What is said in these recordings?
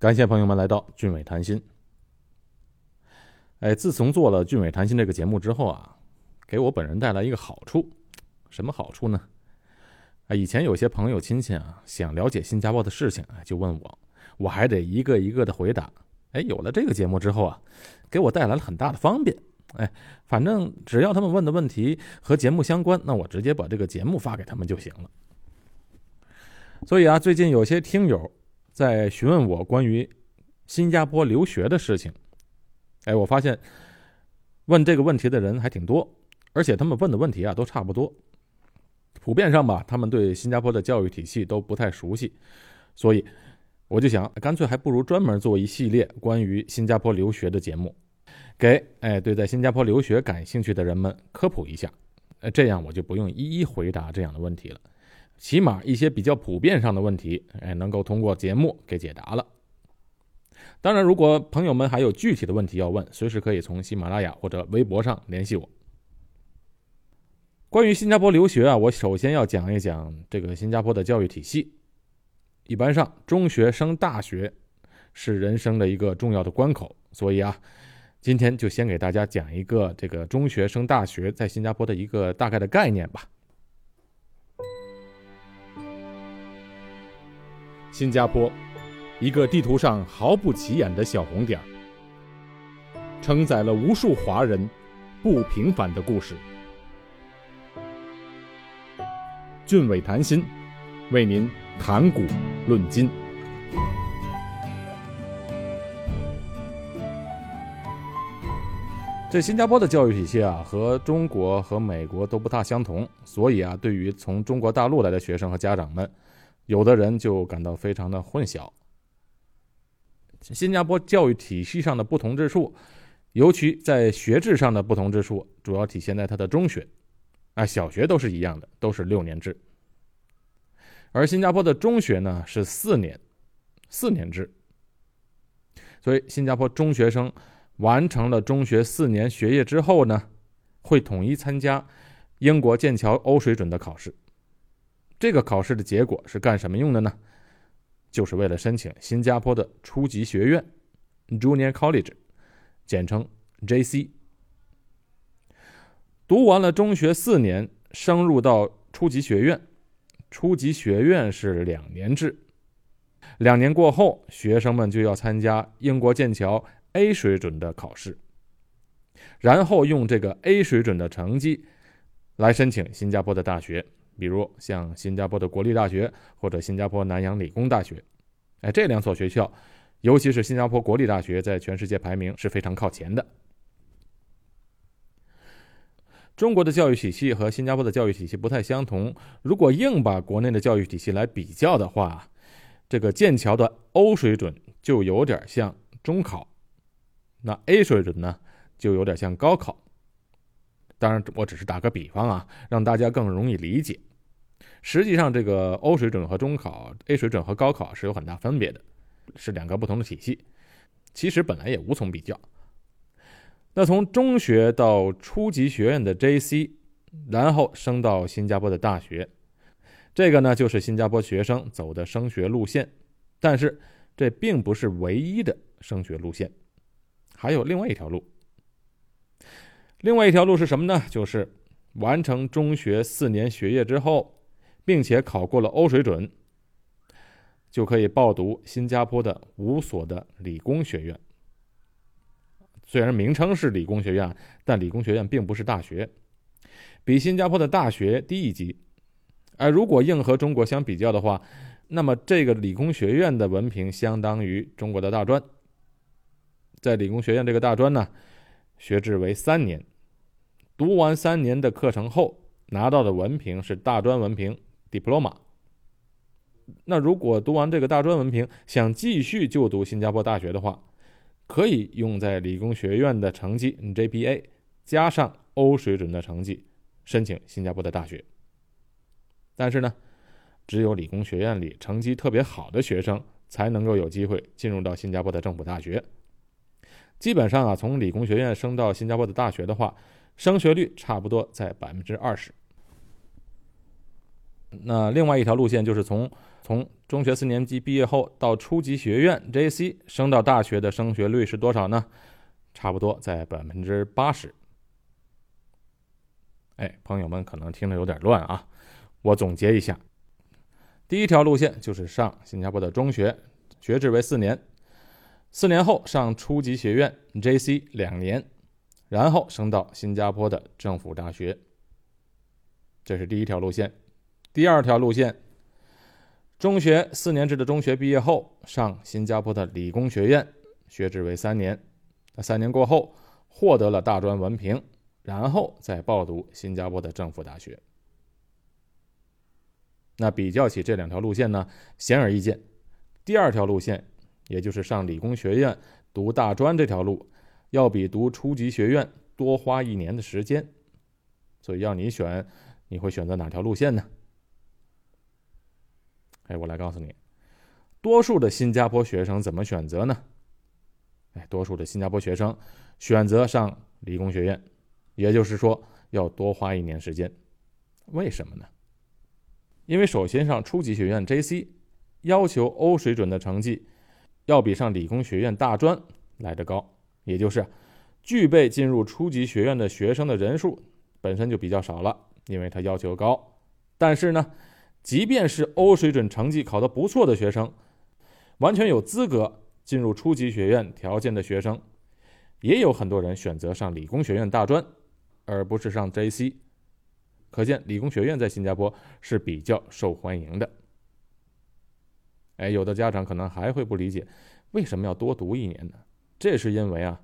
感谢朋友们来到俊伟谈心。哎，自从做了俊伟谈心这个节目之后啊，给我本人带来一个好处，什么好处呢？啊，以前有些朋友亲戚啊，想了解新加坡的事情啊，就问我，我还得一个一个的回答。哎，有了这个节目之后啊，给我带来了很大的方便。哎，反正只要他们问的问题和节目相关，那我直接把这个节目发给他们就行了。所以啊，最近有些听友在询问我关于新加坡留学的事情。哎，我发现问这个问题的人还挺多，而且他们问的问题啊都差不多。普遍上吧，他们对新加坡的教育体系都不太熟悉，所以我就想，干脆还不如专门做一系列关于新加坡留学的节目。给哎，对，在新加坡留学感兴趣的人们科普一下，呃，这样我就不用一一回答这样的问题了，起码一些比较普遍上的问题，哎，能够通过节目给解答了。当然，如果朋友们还有具体的问题要问，随时可以从喜马拉雅或者微博上联系我。关于新加坡留学啊，我首先要讲一讲这个新加坡的教育体系。一般上，中学升大学是人生的一个重要的关口，所以啊。今天就先给大家讲一个这个中学升大学在新加坡的一个大概的概念吧。新加坡，一个地图上毫不起眼的小红点儿，承载了无数华人不平凡的故事。俊伟谈心，为您谈古论今。这新加坡的教育体系啊，和中国和美国都不大相同，所以啊，对于从中国大陆来的学生和家长们，有的人就感到非常的混淆。新加坡教育体系上的不同之处，尤其在学制上的不同之处，主要体现在它的中学，啊，小学都是一样的，都是六年制，而新加坡的中学呢是四年，四年制，所以新加坡中学生。完成了中学四年学业之后呢，会统一参加英国剑桥欧水准的考试。这个考试的结果是干什么用的呢？就是为了申请新加坡的初级学院 （Junior College），简称 JC。读完了中学四年，升入到初级学院。初级学院是两年制，两年过后，学生们就要参加英国剑桥。A 水准的考试，然后用这个 A 水准的成绩来申请新加坡的大学，比如像新加坡的国立大学或者新加坡南洋理工大学。哎，这两所学校，尤其是新加坡国立大学，在全世界排名是非常靠前的。中国的教育体系和新加坡的教育体系不太相同。如果硬把国内的教育体系来比较的话，这个剑桥的 O 水准就有点像中考。那 A 水准呢，就有点像高考。当然，我只是打个比方啊，让大家更容易理解。实际上，这个 O 水准和中考、A 水准和高考是有很大分别的，是两个不同的体系。其实本来也无从比较。那从中学到初级学院的 JC，然后升到新加坡的大学，这个呢就是新加坡学生走的升学路线。但是，这并不是唯一的升学路线。还有另外一条路，另外一条路是什么呢？就是完成中学四年学业之后，并且考过了欧水准，就可以报读新加坡的五所的理工学院。虽然名称是理工学院，但理工学院并不是大学，比新加坡的大学低一级。而如果硬和中国相比较的话，那么这个理工学院的文凭相当于中国的大专。在理工学院这个大专呢，学制为三年，读完三年的课程后，拿到的文凭是大专文凭 （diploma）。那如果读完这个大专文凭，想继续就读新加坡大学的话，可以用在理工学院的成绩 （JPA） 加上欧水准的成绩，申请新加坡的大学。但是呢，只有理工学院里成绩特别好的学生才能够有机会进入到新加坡的政府大学。基本上啊，从理工学院升到新加坡的大学的话，升学率差不多在百分之二十。那另外一条路线就是从从中学四年级毕业后到初级学院 （J.C.） 升到大学的升学率是多少呢？差不多在百分之八十。哎，朋友们可能听着有点乱啊，我总结一下：第一条路线就是上新加坡的中学，学制为四年，四年后上初级学院 （J.C.） 两年，然后升到新加坡的政府大学。这是第一条路线。第二条路线，中学四年制的中学毕业后上新加坡的理工学院，学制为三年。那三年过后，获得了大专文凭，然后再报读新加坡的政府大学。那比较起这两条路线呢，显而易见，第二条路线，也就是上理工学院读大专这条路，要比读初级学院多花一年的时间。所以要你选，你会选择哪条路线呢？哎，我来告诉你，多数的新加坡学生怎么选择呢？哎，多数的新加坡学生选择上理工学院，也就是说要多花一年时间。为什么呢？因为首先上初级学院 J.C. 要求 O 水准的成绩，要比上理工学院大专来得高，也就是具备进入初级学院的学生的人数本身就比较少了，因为他要求高。但是呢，即便是欧水准成绩考得不错的学生，完全有资格。进入初级学院条件的学生，也有很多人选择上理工学院大专，而不是上 J.C。可见理工学院在新加坡是比较受欢迎的。哎，有的家长可能还会不理解，为什么要多读一年呢？这是因为啊，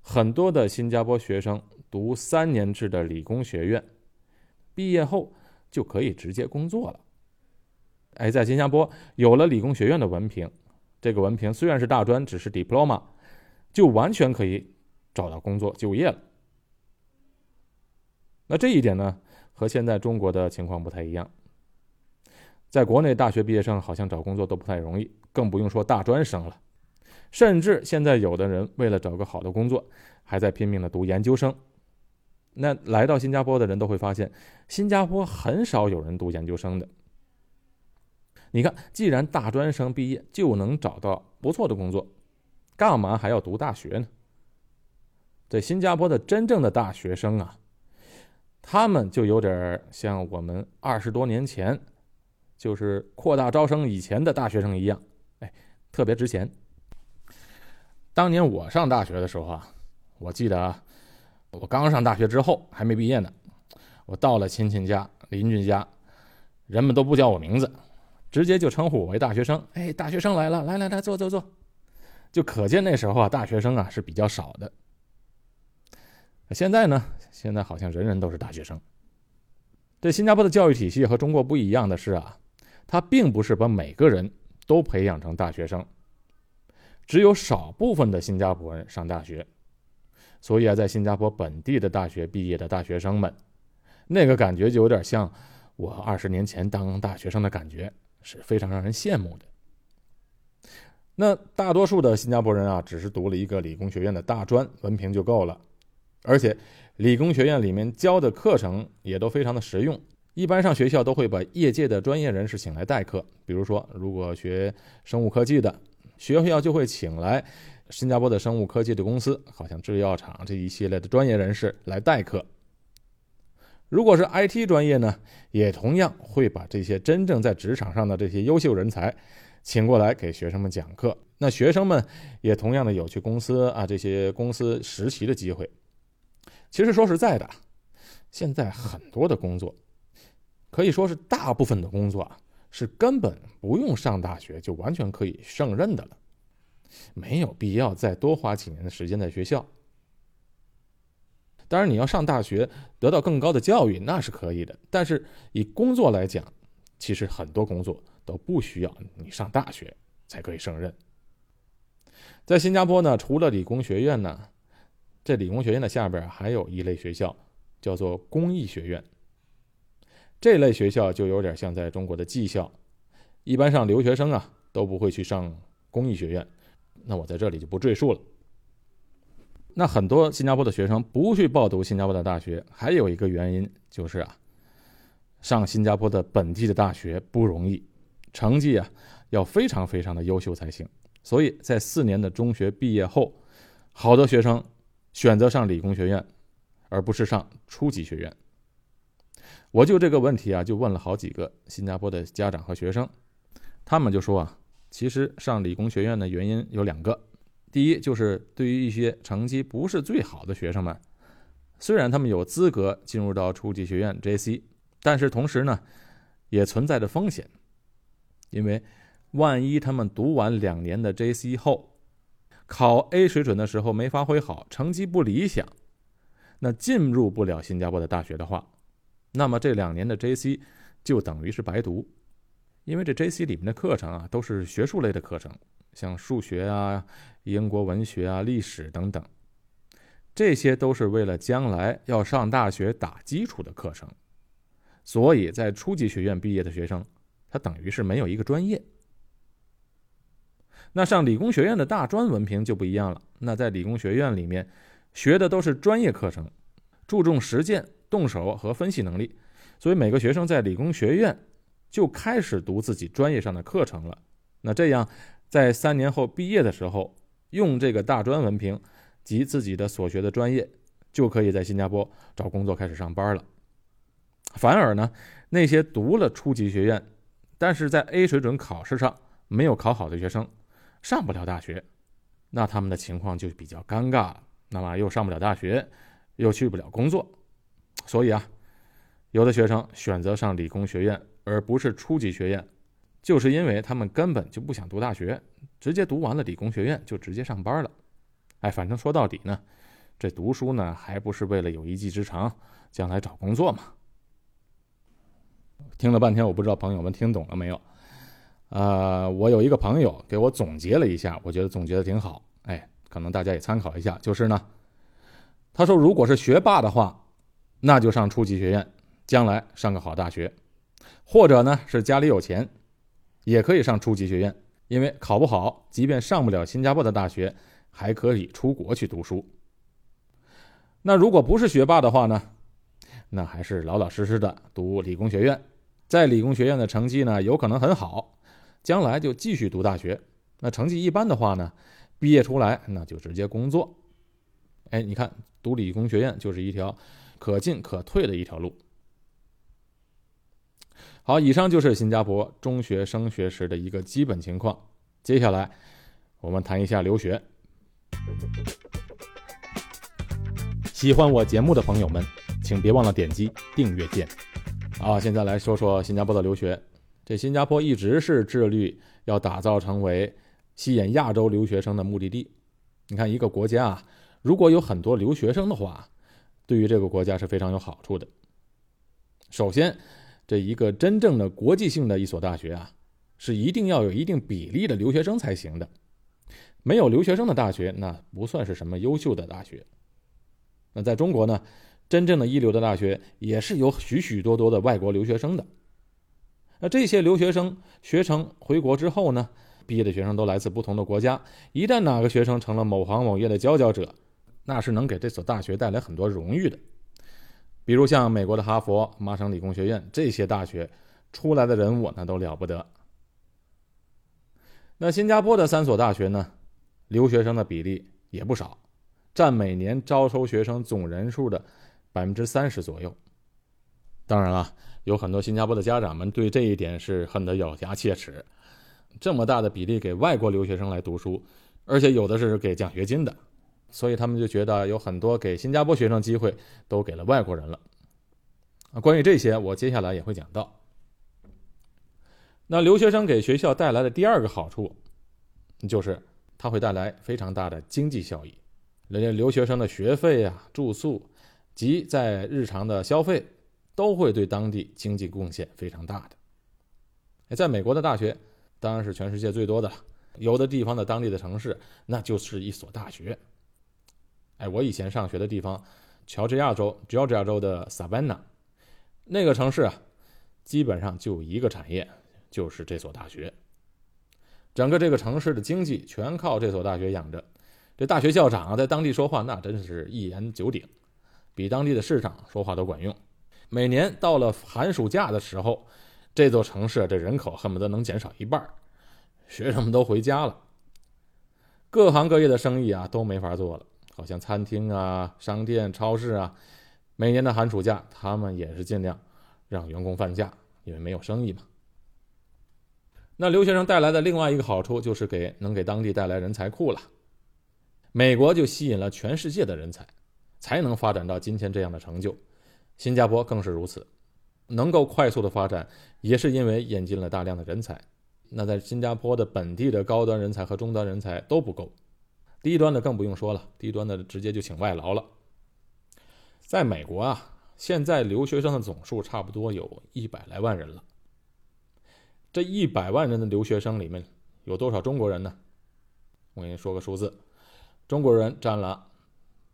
很多的新加坡学生读三年制的理工学院，毕业后就可以直接工作了。哎，在新加坡有了理工学院的文凭。这个文凭虽然是大专，只是 diploma，就完全可以找到工作就业了。那这一点呢，和现在中国的情况不太一样。在国内，大学毕业生好像找工作都不太容易，更不用说大专生了。甚至现在有的人为了找个好的工作，还在拼命的读研究生。那来到新加坡的人都会发现，新加坡很少有人读研究生的。你看，既然大专生毕业就能找到不错的工作，干嘛还要读大学呢？在新加坡的真正的大学生啊，他们就有点像我们二十多年前，就是扩大招生以前的大学生一样，哎，特别值钱。当年我上大学的时候啊，我记得啊，我刚上大学之后还没毕业呢，我到了亲戚家、邻居家，人们都不叫我名字。直接就称呼我为大学生，哎，大学生来了，来来来，坐坐坐，就可见那时候啊，大学生啊是比较少的。现在呢，现在好像人人都是大学生。这新加坡的教育体系和中国不一样的是啊，它并不是把每个人都培养成大学生，只有少部分的新加坡人上大学。所以啊，在新加坡本地的大学毕业的大学生们，那个感觉就有点像我二十年前当大学生的感觉。是非常让人羡慕的。那大多数的新加坡人啊，只是读了一个理工学院的大专文凭就够了，而且理工学院里面教的课程也都非常的实用。一般上学校都会把业界的专业人士请来代课，比如说如果学生物科技的，学校就会请来新加坡的生物科技的公司，好像制药厂这一系列的专业人士来代课。如果是 IT 专业呢，也同样会把这些真正在职场上的这些优秀人才请过来给学生们讲课。那学生们也同样的有去公司啊这些公司实习的机会。其实说实在的，现在很多的工作，可以说是大部分的工作啊，是根本不用上大学就完全可以胜任的了，没有必要再多花几年的时间在学校。当然，你要上大学得到更高的教育，那是可以的。但是以工作来讲，其实很多工作都不需要你上大学才可以胜任。在新加坡呢，除了理工学院呢，这理工学院的下边还有一类学校，叫做工艺学院。这类学校就有点像在中国的技校，一般上留学生啊都不会去上工艺学院。那我在这里就不赘述了。那很多新加坡的学生不去报读新加坡的大学，还有一个原因就是啊，上新加坡的本地的大学不容易，成绩啊要非常非常的优秀才行。所以在四年的中学毕业后，好多学生选择上理工学院，而不是上初级学院。我就这个问题啊，就问了好几个新加坡的家长和学生，他们就说啊，其实上理工学院的原因有两个。第一，就是对于一些成绩不是最好的学生们，虽然他们有资格进入到初级学院 JC，但是同时呢，也存在着风险，因为。万一他们读完两年的 JC 后，考 A 水准的时候没发挥好，成绩不理想，那进入不了新加坡的大学的话，那么这两年的 JC 就等于是白读，因为这 JC 里面的课程啊都是学术类的课程，像数学啊、英国文学啊、历史等等，这些都是为了将来要上大学打基础的课程，所以在初级学院毕业的学生，他等于是没有一个专业。那上理工学院的大专文凭就不一样了。那在理工学院里面，学的都是专业课程，注重实践、动手和分析能力。所以每个学生在理工学院就开始读自己专业上的课程了。那这样，在三年后毕业的时候，用这个大专文凭及自己的所学的专业，就可以在新加坡找工作开始上班了。反而呢，那些读了初级学院，但是在 A 水准考试上没有考好的学生，上不了大学，那他们的情况就比较尴尬了。那么又上不了大学，又去不了工作，所以啊，有的学生选择上理工学院而不是初级学院，就是因为他们根本就不想读大学，直接读完了理工学院就直接上班了。哎，反正说到底呢，这读书呢还不是为了有一技之长，将来找工作嘛。听了半天，我不知道朋友们听懂了没有。呃，我有一个朋友给我总结了一下，我觉得总结的挺好。哎，可能大家也参考一下。就是呢，他说，如果是学霸的话，那就上初级学院，将来上个好大学；或者呢是家里有钱，也可以上初级学院，因为考不好，即便上不了新加坡的大学，还可以出国去读书。那如果不是学霸的话呢，那还是老老实实的读理工学院，在理工学院的成绩呢，有可能很好。将来就继续读大学，那成绩一般的话呢，毕业出来那就直接工作。哎，你看读理工学院就是一条可进可退的一条路。好，以上就是新加坡中学升学时的一个基本情况。接下来我们谈一下留学。喜欢我节目的朋友们，请别忘了点击订阅键。好，现在来说说新加坡的留学。这新加坡一直是致力要打造成为吸引亚洲留学生的目的地。你看，一个国家啊，如果有很多留学生的话，对于这个国家是非常有好处的。首先，这一个真正的国际性的一所大学啊，是一定要有一定比例的留学生才行的。没有留学生的大学，那不算是什么优秀的大学。那在中国呢，真正的一流的大学也是有许许多多的外国留学生的。那这些留学生学成回国之后呢？毕业的学生都来自不同的国家。一旦哪个学生成了某行某业的佼佼者，那是能给这所大学带来很多荣誉的。比如像美国的哈佛、麻省理工学院这些大学出来的人物，那都了不得。那新加坡的三所大学呢，留学生的比例也不少，占每年招收学生总人数的百分之三十左右。当然了。有很多新加坡的家长们对这一点是恨得咬牙切齿，这么大的比例给外国留学生来读书，而且有的是给奖学金的，所以他们就觉得有很多给新加坡学生机会都给了外国人了。啊，关于这些，我接下来也会讲到。那留学生给学校带来的第二个好处，就是它会带来非常大的经济效益，人家留学生的学费啊、住宿及在日常的消费。都会对当地经济贡献非常大的。在美国的大学当然是全世界最多的了，有的地方的当地的城市那就是一所大学。哎，我以前上学的地方，乔治亚州 （Georgia） 州的 Sabana 那个城市啊，基本上就一个产业，就是这所大学。整个这个城市的经济全靠这所大学养着。这大学校长啊，在当地说话那真是一言九鼎，比当地的市长说话都管用。每年到了寒暑假的时候，这座城市这人口恨不得能减少一半，学生们都回家了，各行各业的生意啊都没法做了，好像餐厅啊、商店、超市啊，每年的寒暑假他们也是尽量让员工放假，因为没有生意嘛。那留学生带来的另外一个好处就是给能给当地带来人才库了。美国就吸引了全世界的人才，才能发展到今天这样的成就。新加坡更是如此，能够快速的发展，也是因为引进了大量的人才。那在新加坡的本地的高端人才和中端人才都不够，低端的更不用说了，低端的直接就请外劳了。在美国啊，现在留学生的总数差不多有一百来万人了。这一百万人的留学生里面有多少中国人呢？我给你说个数字，中国人占了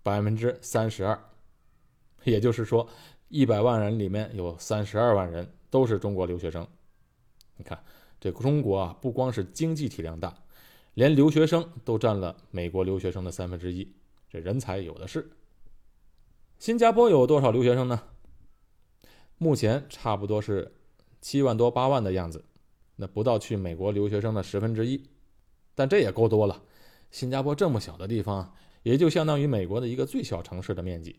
百分之三十二，也就是说，一百万人里面有三十二万人都是中国留学生。你看，这中国啊，不光是经济体量大，连留学生都占了美国留学生的三分之一，这人才有的是。新加坡有多少留学生呢？目前差不多是七万多八万的样子。那不到去美国留学生的十分之一，但这也够多了。新加坡这么小的地方，也就相当于美国的一个最小城市的面积。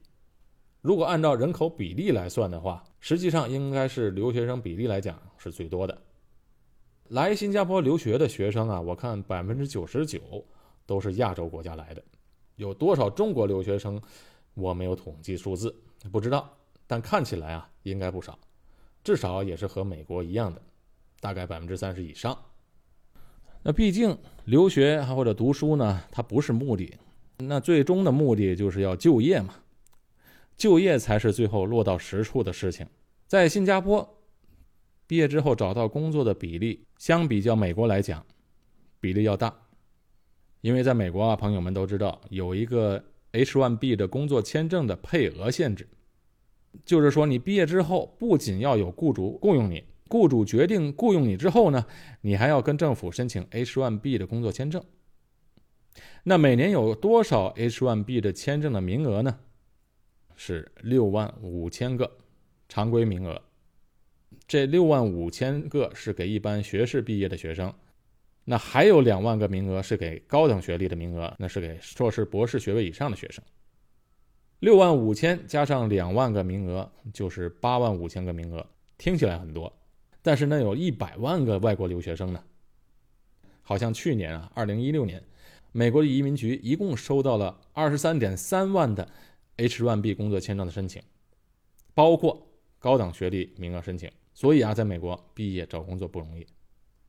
如果按照人口比例来算的话，实际上应该是留学生比例来讲是最多的。来新加坡留学的学生啊，我看百分之九十九都是亚洲国家来的。有多少中国留学生，我没有统计数字，不知道。但看起来啊，应该不少，至少也是和美国一样的。大概百分之三十以上。那毕竟留学或者读书呢，它不是目的，那最终的目的就是要就业嘛。就业才是最后落到实处的事情。在新加坡，毕业之后找到工作的比例，相比较美国来讲，比例要大。因为在美国啊，朋友们都知道有一个 H-1B 的工作签证的配额限制，就是说你毕业之后不仅要有雇主雇佣你。雇主决定雇佣你之后呢，你还要跟政府申请 H-1B 的工作签证。那每年有多少 H-1B 的签证的名额呢？是六万五千个常规名额。这六万五千个是给一般学士毕业的学生，那还有两万个名额是给高等学历的名额，那是给硕士、博士学位以上的学生。六万五千加上两万个名额，就是八万五千个名额，听起来很多。但是那有一百万个外国留学生呢。好像去年啊，二零一六年，美国的移民局一共收到了二十三点三万的 H-1B 工作签证的申请，包括高等学历名额申请。所以啊，在美国毕业找工作不容易，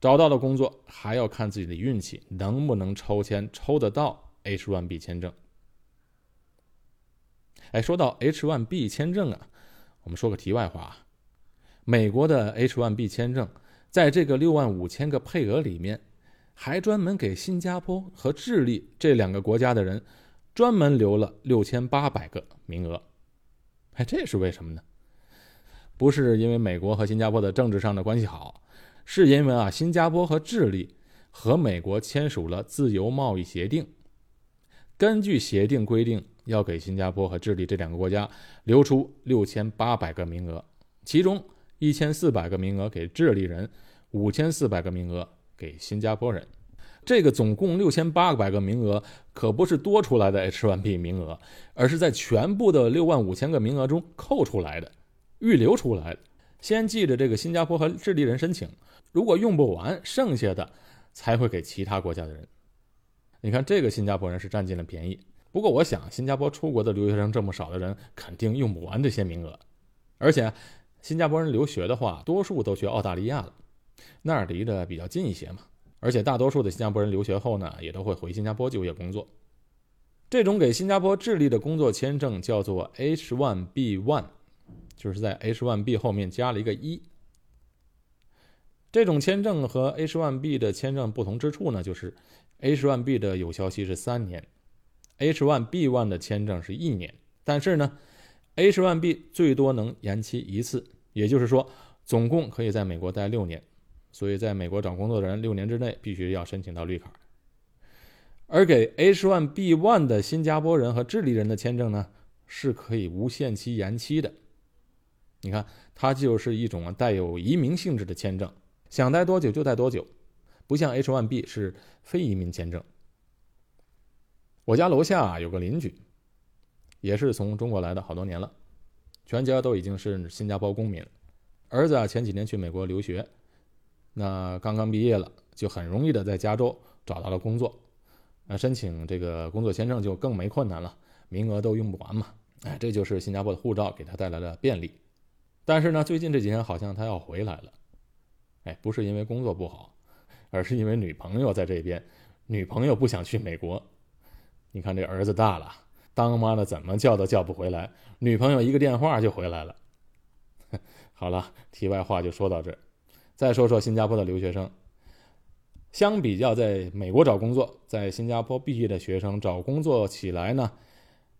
找到的工作还要看自己的运气，能不能抽签抽得到 H-1B 签证。哎，说到 H-1B 签证啊，我们说个题外话啊。美国的 H-1B 签证，在这个六万五千个配额里面，还专门给新加坡和智利这两个国家的人，专门留了六千八百个名额。哎，这是为什么呢？不是因为美国和新加坡的政治上的关系好，是因为啊，新加坡和智利和美国签署了自由贸易协定，根据协定规定，要给新加坡和智利这两个国家留出六千八百个名额，其中。一千四百个名额给智利人，五千四百个名额给新加坡人，这个总共六千八百个名额可不是多出来的 H-1B 名额，而是在全部的六万五千个名额中扣出来的，预留出来。先记着这个新加坡和智利人申请，如果用不完，剩下的才会给其他国家的人。你看这个新加坡人是占尽了便宜。不过我想，新加坡出国的留学生这么少的人，肯定用不完这些名额，而且。新加坡人留学的话，多数都去澳大利亚了，那儿离得比较近一些嘛。而且大多数的新加坡人留学后呢，也都会回新加坡就业工作。这种给新加坡智利的工作签证叫做 H-1B1，就是在 H-1B 后面加了一个一。这种签证和 H-1B 的签证不同之处呢，就是 H-1B 的有效期是三年，H-1B1 的签证是一年，但是呢。H-1B 最多能延期一次，也就是说，总共可以在美国待六年。所以，在美国找工作的人，六年之内必须要申请到绿卡。而给 H-1B1 的新加坡人和智利人的签证呢，是可以无限期延期的。你看，它就是一种带有移民性质的签证，想待多久就待多久，不像 H1B 是非移民签证。我家楼下有个邻居，也是从中国来的，好多年了，全家都已经是新加坡公民。儿子啊，前几年去美国留学，那刚刚毕业了，就很容易的在加州找到了工作。那申请这个工作签证就更没困难了，名额都用不完嘛。哎，这就是新加坡的护照给他带来的便利。但是呢，最近这几天好像他要回来了。哎，不是因为工作不好，而是因为女朋友在这边，女朋友不想去美国。你看这儿子大了，当妈的怎么叫都叫不回来，女朋友一个电话就回来了。好了，题外话就说到这。再说说新加坡的留学生，相比较在美国找工作，在新加坡毕业的学生找工作起来呢，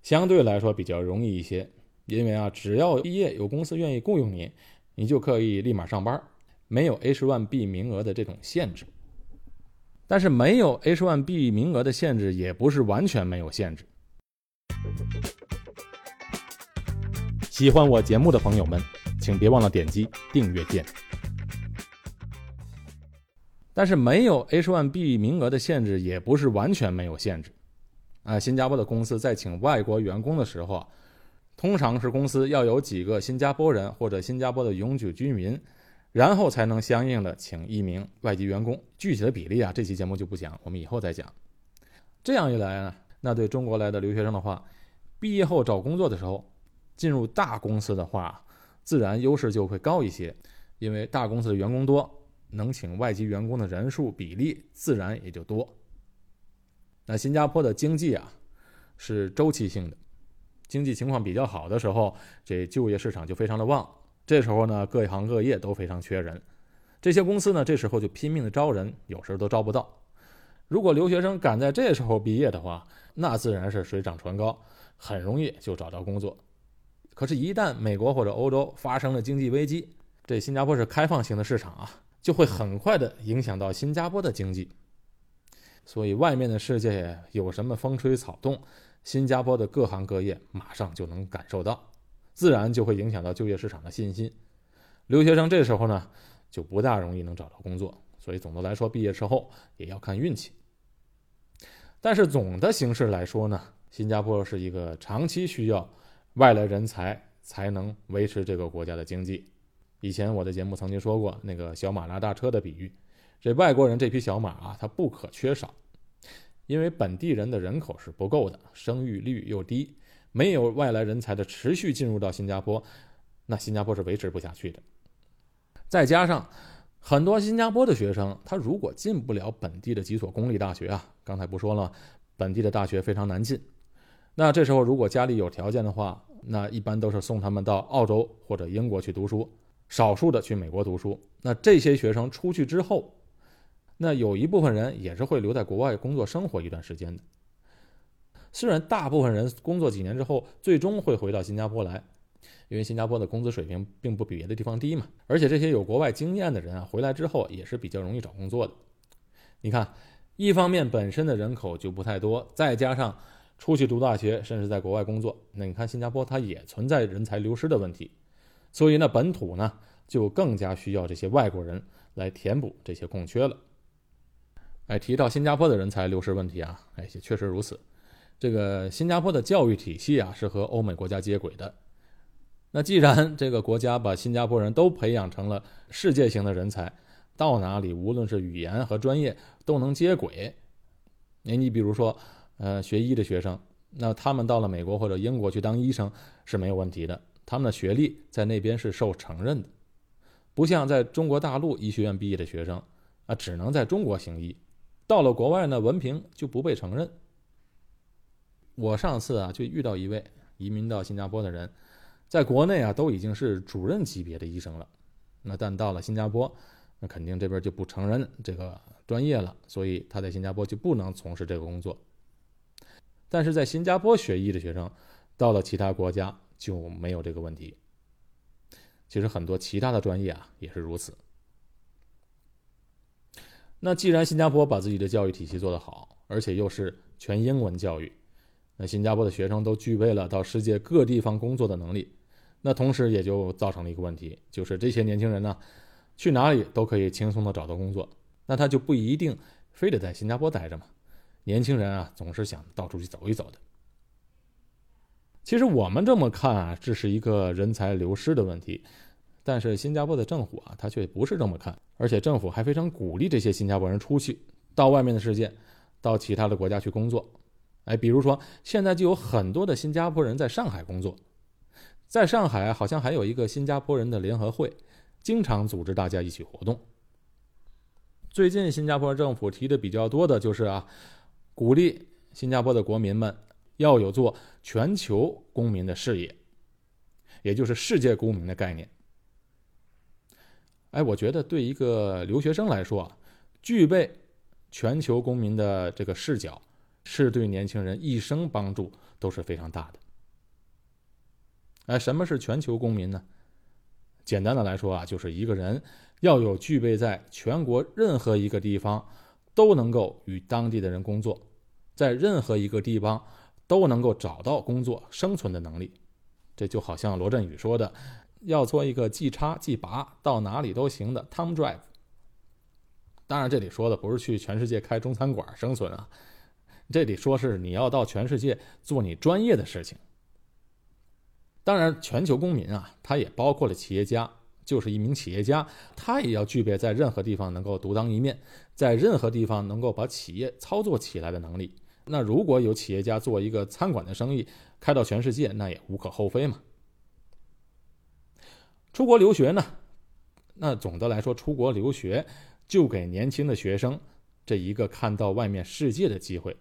相对来说比较容易一些。因为啊，只要毕业有公司愿意雇佣你，你就可以立马上班，没有 H1B 名额的这种限制。但是没有 H1B 名额的限制，也不是完全没有限制。喜欢我节目的朋友们，请别忘了点击订阅键。但是没有 H1B 名额的限制，也不是完全没有限制。啊，新加坡的公司在请外国员工的时候啊，通常是公司要有几个新加坡人或者新加坡的永久居民。然后才能相应的请一名外籍员工，具体的比例啊，这期节目就不讲，我们以后再讲。这样一来呢，那对中国来的留学生的话，毕业后找工作的时候，进入大公司的话，自然优势就会高一些，因为大公司的员工多，能请外籍员工的人数比例自然也就多。那新加坡的经济啊，是周期性的，经济情况比较好的时候，这就业市场就非常的旺。这时候呢，各行各业都非常缺人，这些公司呢，这时候就拼命的招人，有时候都招不到。如果留学生赶在这时候毕业的话，那自然是水涨船高，很容易就找到工作。可是，一旦美国或者欧洲发生了经济危机，这新加坡是开放型的市场啊，就会很快的影响到新加坡的经济。所以，外面的世界有什么风吹草动，新加坡的各行各业马上就能感受到。自然就会影响到就业市场的信心，留学生这时候呢就不大容易能找到工作，所以总的来说，毕业之后也要看运气。但是总的形式来说呢，新加坡是一个长期需要外来人才才能维持这个国家的经济。以前我的节目曾经说过那个小马拉大车的比喻，这外国人这匹小马啊，它不可缺少，因为本地人的人口是不够的，生育率又低。没有外来人才的持续进入到新加坡，那新加坡是维持不下去的。再加上很多新加坡的学生，他如果进不了本地的几所公立大学啊，刚才不说了，本地的大学非常难进。那这时候如果家里有条件的话，那一般都是送他们到澳洲或者英国去读书，少数的去美国读书。那这些学生出去之后，那有一部分人也是会留在国外工作生活一段时间的。虽然大部分人工作几年之后，最终会回到新加坡来，因为新加坡的工资水平并不比别的地方低嘛。而且这些有国外经验的人啊，回来之后也是比较容易找工作的。你看，一方面本身的人口就不太多，再加上出去读大学，甚至在国外工作，那你看新加坡它也存在人才流失的问题。所以呢，本土呢就更加需要这些外国人来填补这些空缺了。哎，提到新加坡的人才流失问题啊，哎，也确实如此。这个新加坡的教育体系啊，是和欧美国家接轨的。那既然这个国家把新加坡人都培养成了世界型的人才，到哪里无论是语言和专业都能接轨。你你比如说，呃，学医的学生，那他们到了美国或者英国去当医生是没有问题的，他们的学历在那边是受承认的，不像在中国大陆医学院毕业的学生啊，只能在中国行医，到了国外呢，文凭就不被承认。我上次啊就遇到一位移民到新加坡的人，在国内啊都已经是主任级别的医生了，那但到了新加坡，那肯定这边就不承认这个专业了，所以他在新加坡就不能从事这个工作。但是在新加坡学医的学生，到了其他国家就没有这个问题。其实很多其他的专业啊也是如此。那既然新加坡把自己的教育体系做得好，而且又是全英文教育。那新加坡的学生都具备了到世界各地方工作的能力，那同时也就造成了一个问题，就是这些年轻人呢，去哪里都可以轻松的找到工作，那他就不一定非得在新加坡待着嘛。年轻人啊，总是想到处去走一走的。其实我们这么看啊，这是一个人才流失的问题，但是新加坡的政府啊，他却不是这么看，而且政府还非常鼓励这些新加坡人出去到外面的世界，到其他的国家去工作。哎，比如说现在就有很多的新加坡人在上海工作。在上海，好像还有一个新加坡人的联合会，经常组织大家一起活动。最近新加坡政府提的比较多的就是啊，鼓励新加坡的国民们要有做全球公民的事业，也就是世界公民的概念。哎，我觉得对一个留学生来说啊，具备全球公民的这个视角，是对年轻人一生帮助都是非常大的。哎，什么是全球公民呢？简单的来说啊，就是一个人要有具备在全国任何一个地方都能够与当地的人工作，在任何一个地方都能够找到工作生存的能力。这就好像罗振宇说的，要做一个即插即拔到哪里都行的 Tom Drive。当然，这里说的不是去全世界开中餐馆生存啊，这里说是你要到全世界做你专业的事情。当然，全球公民啊，他也包括了企业家，就是一名企业家，他也要具备在任何地方能够独当一面，在任何地方能够把企业操作起来的能力。那如果有企业家做一个餐馆的生意，开到全世界，那也无可厚非嘛。出国留学呢，那总的来说，出国留学就给年轻的学生这一个看到外面世界的机会。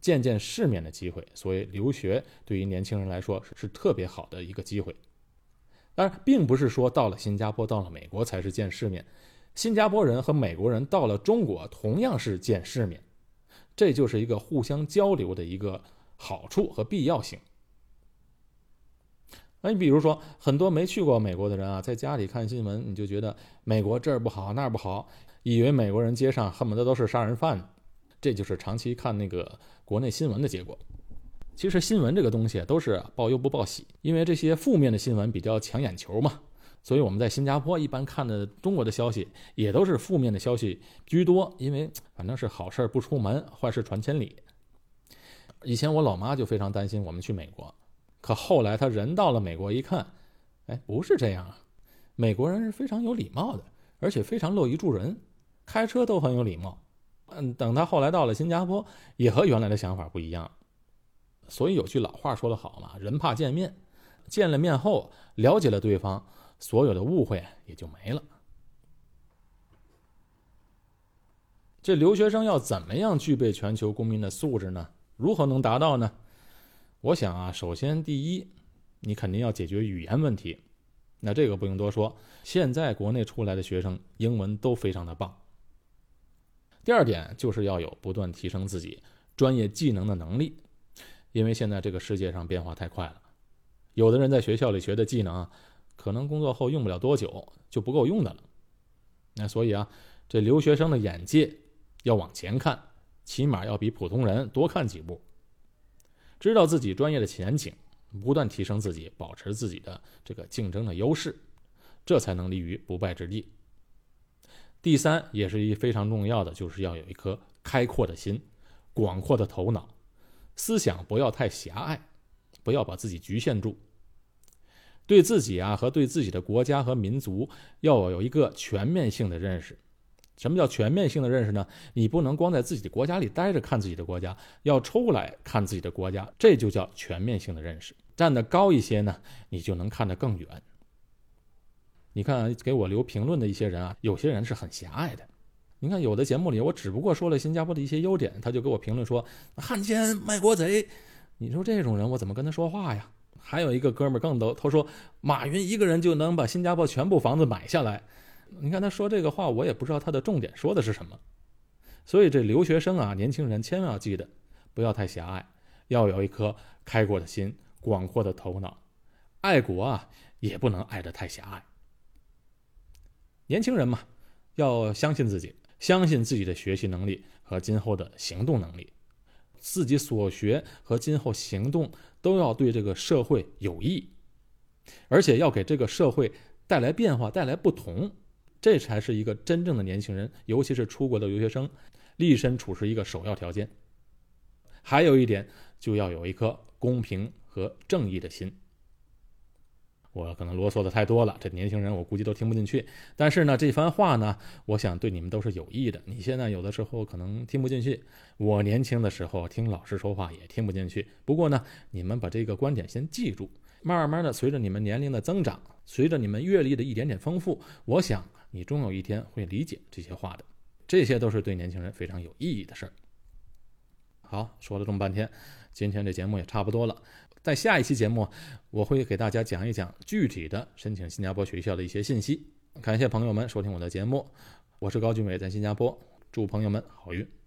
见见世面的机会，所以留学对于年轻人来说是特别好的一个机会。当然，并不是说到了新加坡、到了美国才是见世面，新加坡人和美国人到了中国同样是见世面，这就是一个互相交流的一个好处和必要性。那你比如说，很多没去过美国的人啊，在家里看新闻，你就觉得美国这儿不好那儿不好，以为美国人街上恨不得都是杀人犯。这就是长期看那个国内新闻的结果。其实新闻这个东西都是报忧不报喜，因为这些负面的新闻比较抢眼球嘛。所以我们在新加坡一般看的中国的消息也都是负面的消息居多，因为反正是好事不出门，坏事传千里。以前我老妈就非常担心我们去美国，可后来他人到了美国一看，哎，不是这样啊，美国人是非常有礼貌的，而且非常乐于助人，开车都很有礼貌。嗯，等他后来到了新加坡，也和原来的想法不一样。所以有句老话说得好嘛，“人怕见面”，见了面后了解了对方，所有的误会也就没了。这留学生要怎么样具备全球公民的素质呢？如何能达到呢？我想啊，首先第一，你肯定要解决语言问题。那这个不用多说，现在国内出来的学生英文都非常的棒。第二点就是要有不断提升自己专业技能的能力，因为现在这个世界上变化太快了，有的人在学校里学的技能，可能工作后用不了多久就不够用的了。那所以啊，这留学生的眼界要往前看，起码要比普通人多看几步，知道自己专业的前景，不断提升自己，保持自己的这个竞争的优势，这才能立于不败之地。第三，也是一非常重要的，就是要有一颗开阔的心，广阔的头脑，思想不要太狭隘，不要把自己局限住。对自己啊和对自己的国家和民族要有一个全面性的认识。什么叫全面性的认识呢？你不能光在自己的国家里待着看自己的国家，要出来看自己的国家，这就叫全面性的认识。站得高一些呢，你就能看得更远。你看，给我留评论的一些人啊，有些人是很狭隘的。你看，有的节目里，我只不过说了新加坡的一些优点，他就给我评论说“汉奸卖国贼”。你说这种人，我怎么跟他说话呀？还有一个哥们儿更逗，他说马云一个人就能把新加坡全部房子买下来。你看他说这个话，我也不知道他的重点说的是什么。所以这留学生啊，年轻人千万要记得，不要太狭隘，要有一颗开阔的心、广阔的头脑。爱国啊，也不能爱得太狭隘。年轻人嘛，要相信自己，相信自己的学习能力和今后的行动能力，自己所学和今后行动都要对这个社会有益。而且要给这个社会带来变化、带来不同，这才是一个真正的年轻人，尤其是出国的留学生立身处世一个首要条件。还有一点，就要有一颗公平和正义的心。我可能啰嗦的太多了，这年轻人我估计都听不进去。但是呢，这番话呢，我想对你们都是有益的。你现在有的时候可能听不进去，我年轻的时候听老师说话也听不进去。不过呢，你们把这个观点先记住，慢慢的随着你们年龄的增长，随着你们阅历的一点点丰富，我想你终有一天会理解这些话的。这些都是对年轻人非常有意义的事儿。好，说了这么半天，今天这节目也差不多了。在下一期节目，我会给大家讲一讲具体的申请新加坡学校的一些信息。感谢朋友们收听我的节目，我是高俊伟，在新加坡，祝朋友们好运。